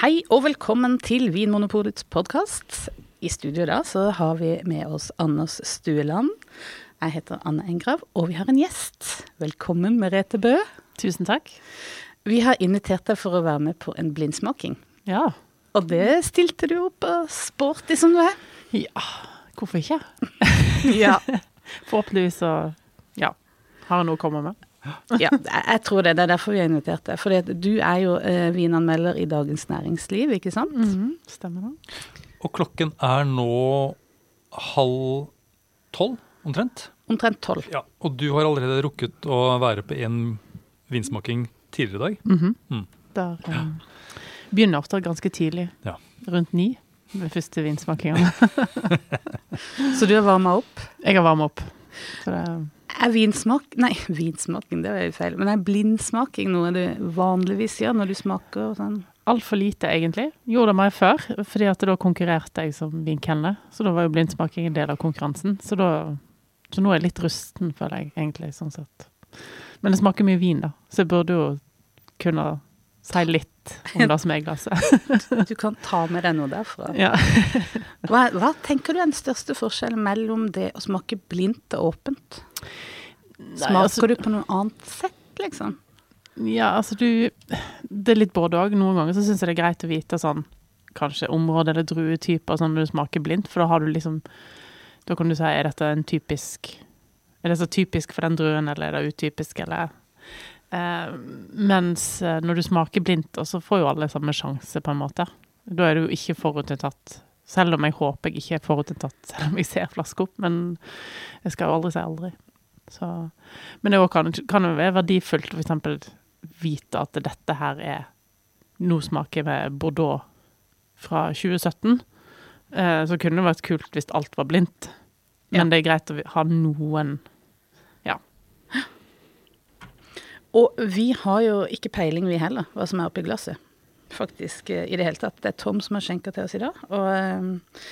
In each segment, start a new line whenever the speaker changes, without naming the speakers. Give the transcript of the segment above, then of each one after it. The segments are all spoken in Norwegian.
Hei og velkommen til Vinmonopolets podkast. I studio da så har vi med oss Anders Stueland. Jeg heter Anne Engrav, og vi har en gjest. Velkommen, Merete Bø.
Tusen takk.
Vi har invitert deg for å være med på en blindsmaking.
Ja.
Og det stilte du opp og sporty som du er.
Ja, hvorfor ikke?
Ja.
Forhåpentligvis så ja, har jeg noe å komme med.
Ja, jeg tror det. Det er derfor vi har invitert deg. For du er jo eh, vinanmelder i Dagens Næringsliv, ikke sant?
Mhm, Stemmer det.
Og klokken er nå halv tolv, omtrent.
Omtrent tolv.
Ja. Og du har allerede rukket å være på en vinsmaking tidligere i dag.
Mhm.
Mm.
Der um, begynner ofte ganske tidlig.
Ja.
Rundt ni med første vinsmakingene.
Så du har varma opp.
Jeg har varma opp. Så det,
Er vinsmak Nei, vinsmaking, det var jo feil. Men er blindsmaking noe du vanligvis gjør når du smaker og sånn?
Altfor lite, egentlig. Gjorde det meg før, fordi at da konkurrerte jeg som vinkelner. Så da var jo blindsmaking en del av konkurransen. Så, da, så nå er jeg litt rusten, føler jeg egentlig, sånn sett. Men det smaker mye vin, da, så jeg burde jo kunne si litt om det som er i glasset.
Du kan ta med deg noe derfra.
Ja.
Hva, hva tenker du er den største forskjellen mellom det å smake blindt og åpent? Smaker
altså-
du på noe annet sett, liksom?
ja, altså du Det er litt både òg. Noen ganger så syns jeg det er greit å vite sånn kanskje område eller druetyper sånn når du smaker blindt, for da har du liksom Da kan du si er dette en typisk Er det så typisk for den druen, eller er det utypisk, eller eh, Mens eh, når du smaker blindt, så får jo alle samme sjanse, på en måte. Da er du jo ikke forutinntatt. Selv om jeg håper jeg ikke er forutinntatt, selv om jeg ser flaska opp. Men jeg skal jo aldri si aldri. Så, men det kan, kan jo være verdifullt å f.eks. vite at dette her er noe smaker med Bordeaux fra 2017. Eh, så kunne det vært kult hvis alt var blindt. Men
Ja.
det er greit å ha noen
Og vi har jo ikke peiling, vi heller, hva som er oppi glasset. Faktisk eh, i det hele tatt. Det er Tom som har skjenka til oss i dag. Og eh,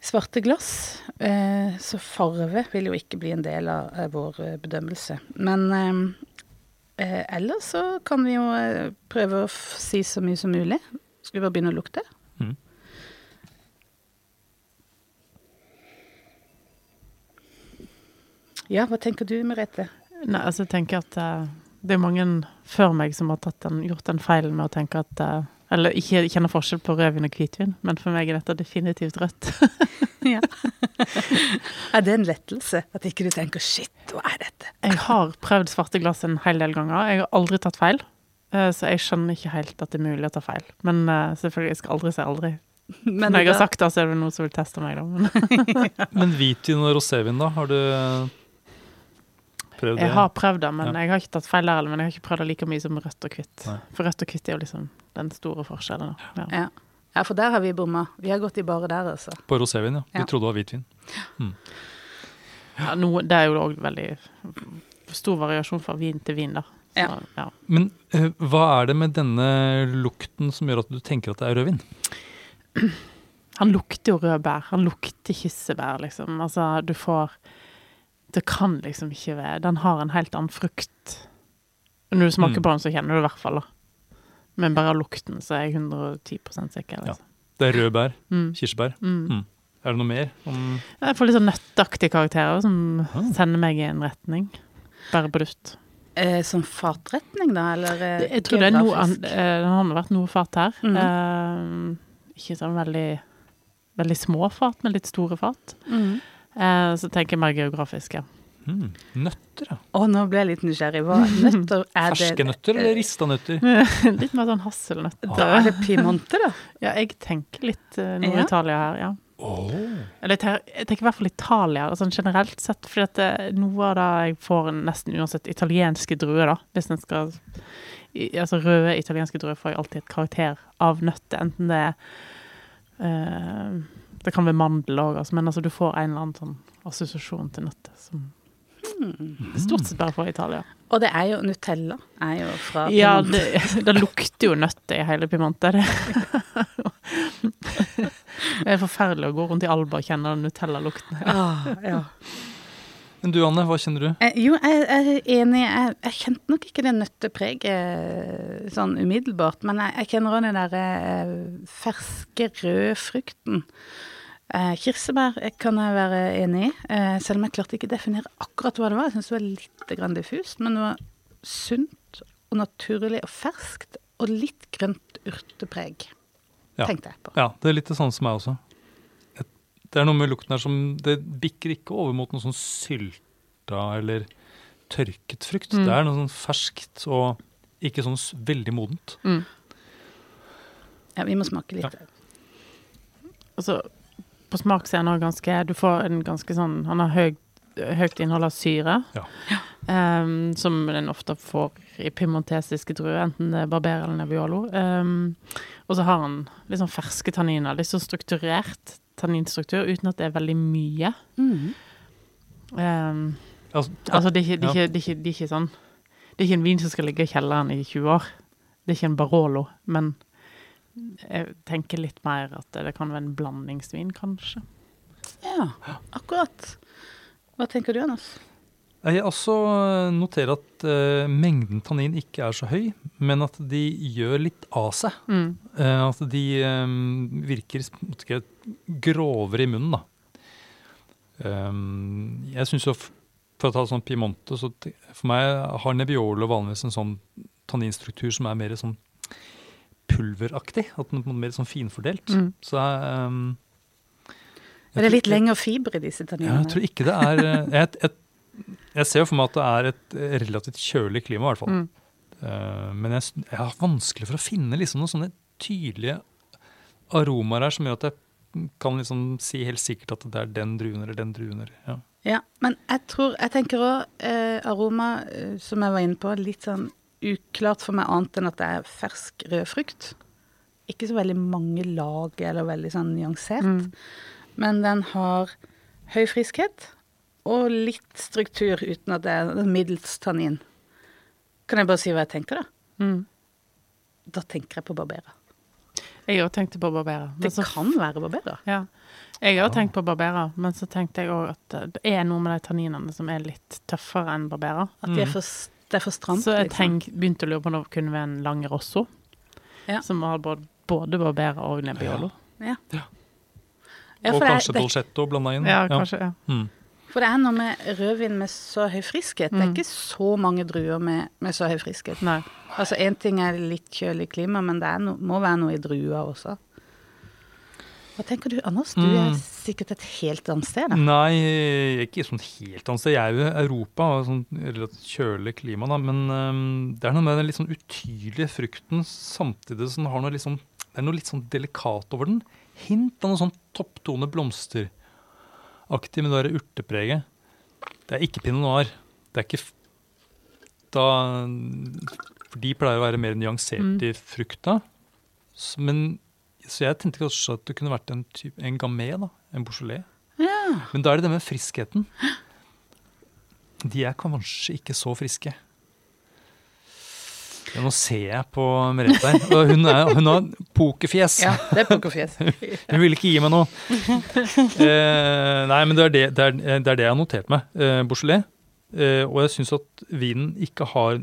svarte glass, eh, så farve vil jo ikke bli en del av vår eh, bedømmelse. Men eh, ellers så kan vi jo prøve å si så mye som mulig. Skal vi bare begynne å lukte?
Mhm.
Ja, hva tenker du, Merete?
Nei, altså jeg tenker at uh, det er mange før meg som har tatt den, gjort den feilen med å tenke at eh, Eller ikke kjenner forskjell på rødvin og hvitvin, men for meg er dette definitivt rødt.
Ja. er det en lettelse? At ikke du tenker 'shit, hva er dette'?
Jeg har prøvd svarte glass en hel del ganger. Jeg har aldri tatt feil. eh, Så jeg skjønner ikke helt at det er mulig å ta feil. Men eh, selvfølgelig, jeg skal aldri si aldri.
Men
Når jeg har sagt det, så er det noen som vil teste meg, da. Men
Men hvitvin og rosévin, da? Har du prøvd det?
jeg har prøvd det, men
Ja.
jeg har ikke tatt feil der heller. Men jeg har ikke prøvd det like mye som rødt og hvitt. For rødt og hvitt er jo liksom den store forskjellen. Ja.
Ja. ja, for der har vi bomma. Vi har gått i bare der, altså.
På rosévin, ja.
Ja.
Du trodde det var hvitvin.
Ja, No, det er jo òg veldig stor variasjon fra vin til vin, da. Så,
Ja.
ja.
Men uh, hva er det med denne lukten som gjør at du tenker at det er rødvin?
Han lukter jo rødbær. Han lukter kirsebær, liksom. Altså, du får Det kan liksom ikke være Den har en helt annen frukt. Når du smaker
Mm.
på den, så kjenner du det i hvert fall, da. Men bare av lukten så er jeg 110% sikker.
Ja.
Liksom.
Det er rød bær,
Mm.
kirsebær.
Mm.
Mm. Er det noe mer? Om
Jeg får litt sånn nøtteaktige karakterer som
Ah.
sender meg i en retning. Bare på luft.
Eh, som fatretning, da, eller eh,
Jeg tror det er noe
geografisk?
eh, Det har vært noe fat her.
Mm.
Eh, ikke sånn veldig Veldig små fat, men litt store fat.
Mhm.
Eh, så tenker jeg mer geografisk, ja.
mm, nøtter, ja.
Å, nå ble jeg litt nysgjerrig. Hva nøtter er det?
Ferske nøtter eller rista nøtter?
litt mer sånn hasselnøtter.
Da er det Piemonte, da.
Ja, jeg tenker litt uh, Nord-Italia her, ja.
Åh.
Eller jeg tenker, i hvert fall Italia, sånn generelt sett. at det, noe av det jeg får nesten uansett italienske druer, da. Hvis en skal i, Altså røde italienske druer får jeg alltid et karakter av nøtter. Enten det er eh, Det kan være mandel òg, altså, men altså du får en eller annen sånn assosiasjon til nøtter som stort sett bare fra Italia.
Og det er jo Nutella. Er jo fra
Ja, det, det lukter jo nøtter i hele Pimante. Det. det er forferdelig å gå rundt i Alba og kjenne den Nutella-lukten.
Ah, ja.
Men du Anne, hva kjenner du?
Eh, jo, jeg, jeg er enig. Jeg, jeg kjente nok ikke det nøttepreget sånn umiddelbart. Men jeg, jeg kjenner òg den derre eh, ferske, røde frukten. Eh, kirsebær eh, kan jeg være enig i, eh, selv om jeg klarte ikke å definere akkurat hva det var. Jeg syns det var litt grann diffust, men det var sunt og naturlig og ferskt. Og litt grønt urtepreg,
Ja.
tenkte jeg på.
Ja, det er litt det samme som meg også. Det er noe med lukten her som Det bikker ikke over mot noe sånn sylta eller tørket frukt.
Mm.
Det er noe sånn ferskt og ikke sånn veldig modent.
Mm.
Ja, vi må smake litt.
Altså, på smak så er han òg ganske Du får en ganske sånn Han har høyt, høyt innhold av syre.
Ja.
um, som en ofte får i piemontesiske druer, enten det er barber eller nebbiolo. Um, og så har han litt sånn ferske tanniner. Litt sånn strukturert tanninstruktur, uten at det er veldig mye.
Mm.
Um,
Altså,
altså, det er, ikke, det, er
Ja.
ikke, det, er ikke, det er ikke sånn Det er ikke en vin som skal ligge i kjelleren i 20 år. Det er ikke en Barolo, men jeg tenker litt mer at det kan være en blandingsvin, kanskje.
Ja, akkurat. Hva tenker du, Anders?
Jeg også noterer at uh, mengden tannin ikke er så høy, men at de gjør litt av seg.
Mm.
Uh, at de um, virker grovere i munnen, da. Um, jeg syns jo, for å ta sånn Piemonte, så for meg har Nebbiolo vanligvis en sånn tanninstruktur som er mer sånn pulveraktig. At den er mer sånn finfordelt.
Mm.
Så um, jeg
Er det litt lengre fiber i disse
Ja, jeg tror ikke det er eh, jeg, jeg, jeg ser jo for meg at det er et relativt kjølig klima, i hvert fall.
Mm.
Uh, men jeg, jeg har vanskelig for å finne liksom noen sånne tydelige aromaer her som gjør at jeg kan liksom si helt sikkert at det er den druen eller den druen. Eller, ja.
Ja, men jeg tror Jeg tenker òg eh, aroma, eh, som jeg var inne på, litt sånn uklart for meg annet enn at det er fersk rød frukt. Ikke så veldig mange lag eller veldig sånn nyansert.
Mm.
Men den har høy friskhet og litt struktur uten at det er middels tannin. Kan jeg bare si hva jeg tenker, da?
Mm.
Da tenker jeg på Barbera.
Jeg òg tenkte på Barbera.
Det
så-
kan være Barbera.
Ja. Jeg har tenkt på Barbera, men så tenkte jeg òg at det er noe med de tanninene som er litt tøffere enn Barbera.
At de er
Mm.
for, det er for stramt.
Så jeg
liksom.
tenk, begynte å lure på om det kunne være en lang rosso.
Ja.
Som har både, både Barbera og Nebbiolo.
Ja,
og
det, er-
kanskje
det,
dolcetto blanda inn.
Ja, kanskje. Ja.
Mm.
for det er noe med rødvin med så høy friskhet. Det er
Mm.
ikke så mange druer med, med så høy friskhet.
Nei.
Altså Én ting er litt kjølig klima, men det er no, må være noe i drua også. Hva tenker du, Anders? Du er
Mm.
sikkert et helt annet sted. Da.
Nei, ikke sånn helt annet sted. Jeg er jo i Europa og sånn relativt kjølig klima, da. Men um, det er noe med den litt sånn utydelige frukten samtidig som den har noe litt sånn Det er noe litt sånn delikat over den. Hint av noe sånn topptone blomsteraktig med det der urtepreget. Det er ikke pinot noir. Det er ikke da For de pleier å være mer nyansert
Mm.
i frukta. Men, så jeg tenkte kanskje at det kunne vært en, type, en gamé, da. En Beaujolais.
Ja.
Men da er det det med friskheten. De er kanskje ikke så friske. Ja, nå ser jeg på Merete her. Hun, er, hun har pokerfjes.
ja, det er pokerfjes.
Hun vil ikke gi meg noe. Eh, nei, men det er det, det, er, det er jeg har notert meg. Eh, Beaujolais. Eh, og jeg syns at vinen ikke har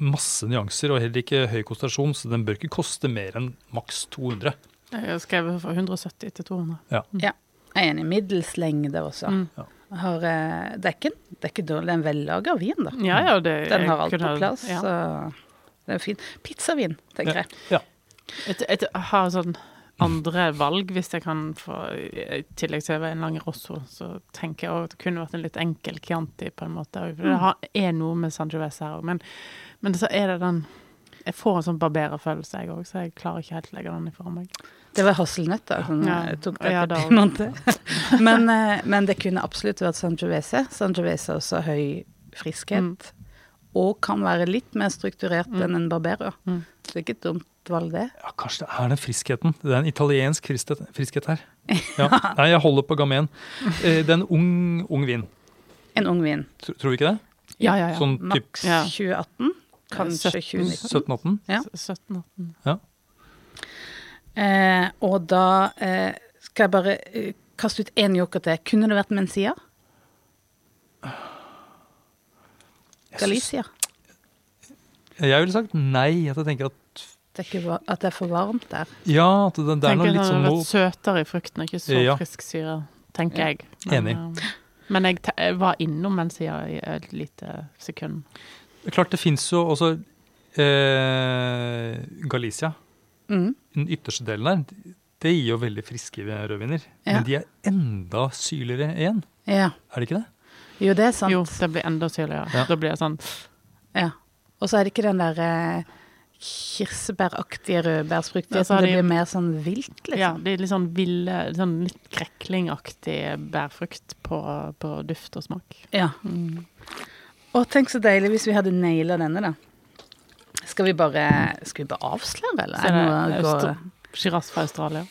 masse nyanser, og heller ikke høy konsentrasjon, så den bør ikke koste mer enn maks 200.
Jeg har skrevet fra 170 til 200.
Jeg er enig. Middels lengde også.
Mm.
Har, eh, det, er ikke, det er ikke dårlig. Det er en vellaga vin, da.
Ja, ja, det,
Den har alt på plass.
Ja.
Så det er fin. Pizzavin, tenker jeg.
Jeg, Et, et, har sånn andre valg, hvis jeg kan få I tillegg til en lang rosso, så tenker jeg at det kunne vært en litt enkel Chianti på en måte. For det har, er noe med Sangiovese her òg, men, men så er det den Jeg får en sånn barbererfølelse, jeg òg, så jeg klarer ikke helt å legge den ifra meg.
Det var hasselnøtter som
Ja.
eh, tok det
Ja, da-
men, eh, men det kunne absolutt vært Sangiovese. Sangiovese er også høy friskhet.
Mm.
Og kan være litt mer strukturert enn en Barbero.
Mm.
Så det er ikke et dumt valg, det.
Ja, Kanskje det er den friskheten. Det er en italiensk friskhet, friskhet her. Ja. Nei, jeg holder på gamen. Eh, Det er en ung, ung vin.
En ung vin.
Tror, tror du ikke det?
Ja, ja, ja.
Sånn typ
Maks 2018. Kanskje 2019.
17-18?
Ja.
17-18.
Eh, og da eh, skal jeg bare eh, kaste ut én joker til. Kunne det vært Mencia? Galicia?
Jeg ville sagt nei. At jeg tenker at
Det er ikke, at det er for varmt der?
ja, at det, det er noe litt sånn
hadde
noe
vært søtere i frukten, ikke så
Ja.
frisk syre, tenker
Ja.
jeg. Men,
Enig.
eh, Men jeg, jeg var innom den i et lite sekund.
Det er klart det fins jo også eh, Galicia,
Mm.
den ytterste delen der. Det gir jo veldig friske rødviner.
Ja.
Men de er enda syrligere igjen.
Ja.
Er det ikke det?
Jo, det er sant.
Jo, det blir enda syrligere.
Ja.
Da blir det sånn
Ja. Og så er det ikke den der eh, kirsebæraktige rødbærsfruktigheten.
Ja, så
det blir mer sånn vilt, liksom.
Ja, det er litt sånn ville, sånn litt kreklingaktig bærfrukt på, på duft og smak.
Ja. Og tenk så deilig hvis vi hadde naila denne, da. Skal vi bare, skal vi bare avsløre, eller?
Så
det
er det
å
Shiraz fra Australia.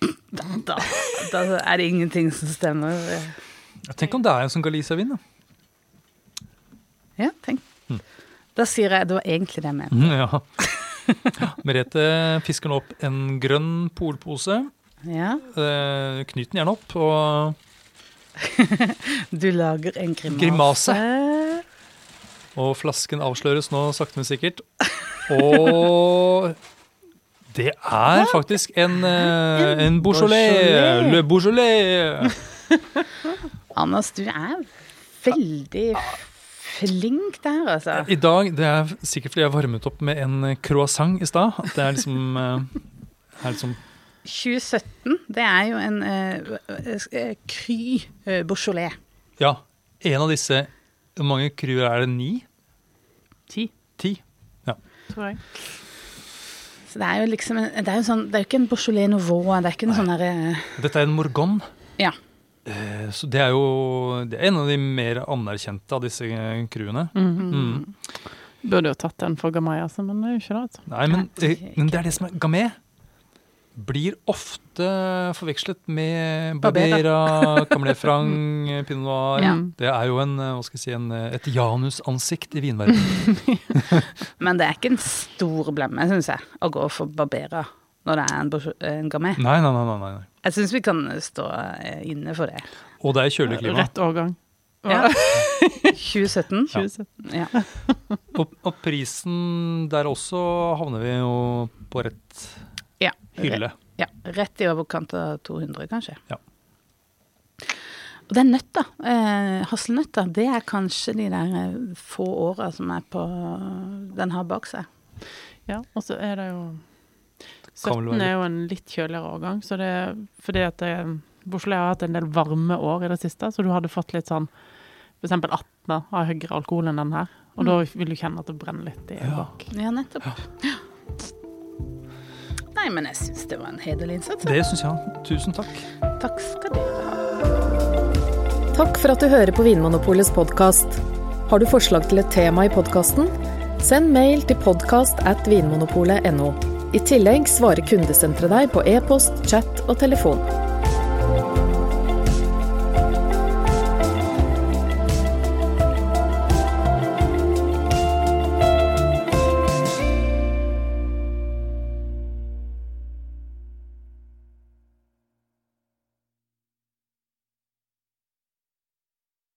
da, da, da er det ingenting som stemmer.
Tenk om det er en sånn Galicia-vin, da.
Ja, tenk.
Mm.
Da sier jeg det var egentlig det jeg mente.
Mhm, ja. Merete fisker nå opp en grønn polpose.
Ja.
Eh, knyt den gjerne opp, og
Du lager en grimase.
Grimase. Og flasken avsløres nå sakte, men sikkert. Og det er faktisk en, eh, en Beaujolais. Le Beaujolais.
Anders, du er veldig flink der, altså.
I dag, Det er sikkert fordi jeg varmet opp med en croissant i stad. at Det er liksom, eh, er liksom
2017, det er jo en uh, uh, Cry uh, Beaujolais.
Ja. En av disse Hvor mange kruer er det? Ni?
Ti,
Ti? ja.
tror jeg.
Så det er jo liksom en, det er jo sånn, det er jo ikke en Beaujolais Nouveau, det er ikke en sånn derre
Dette er en Morgon.
Ja.
Eh, Så det er jo det er en av de mer anerkjente av disse crewene. Mm
-hmm.
Mm.
Burde jo tatt den for Gamay, altså, men det er jo ikke det. Altså.
Nei, men,
Nei,
eh, men det er det som er Gamay. Blir ofte forvekslet med
Barbera.
Camelé-Frang, Franc, Pinot Noir.
Ja.
Det er jo en, eh, hva skal jeg si, en, eh, et janusansikt i vinverdenen.
Men det er ikke en stor blemme, syns jeg, å gå for Barbera når det er en, en Gamay.
Nei, nei, nei. nei, nei.
Jeg syns vi kan stå eh, inne for det.
Og det er kjølig klima.
Rett årgang.
Ja. 2017.
Ja.
2017.
Ja.
Og, og prisen der også havner vi jo på rett
ja.
hylle.
Ja, rett i overkant av 200, kanskje.
Ja.
Og den nøtta, eh, hasselnøtta, det er kanskje de der eh, få åra som er på den har bak seg.
Ja, og så er det jo
Kan
17 er jo en litt kjøligere årgang, så det er fordi at det, Beaujolais har hatt en del varme år i det siste, så du hadde fått litt sånn eksempel 18 av høyere alkohol enn den her, og da vil du kjenne at det brenner litt i
Ja.
bak.
Ja, nettopp. Ja. Nei, men jeg syns det var en hederlig innsats.
Det syns jeg. Tusen takk.
Takk skal dere ha.
Takk for at du hører på Vinmonopolets podkast. Har du forslag til et tema i podkasten? Send mail til podkast at vinmonopolet.no. I tillegg svarer kundesenteret deg på e-post, chat og telefon.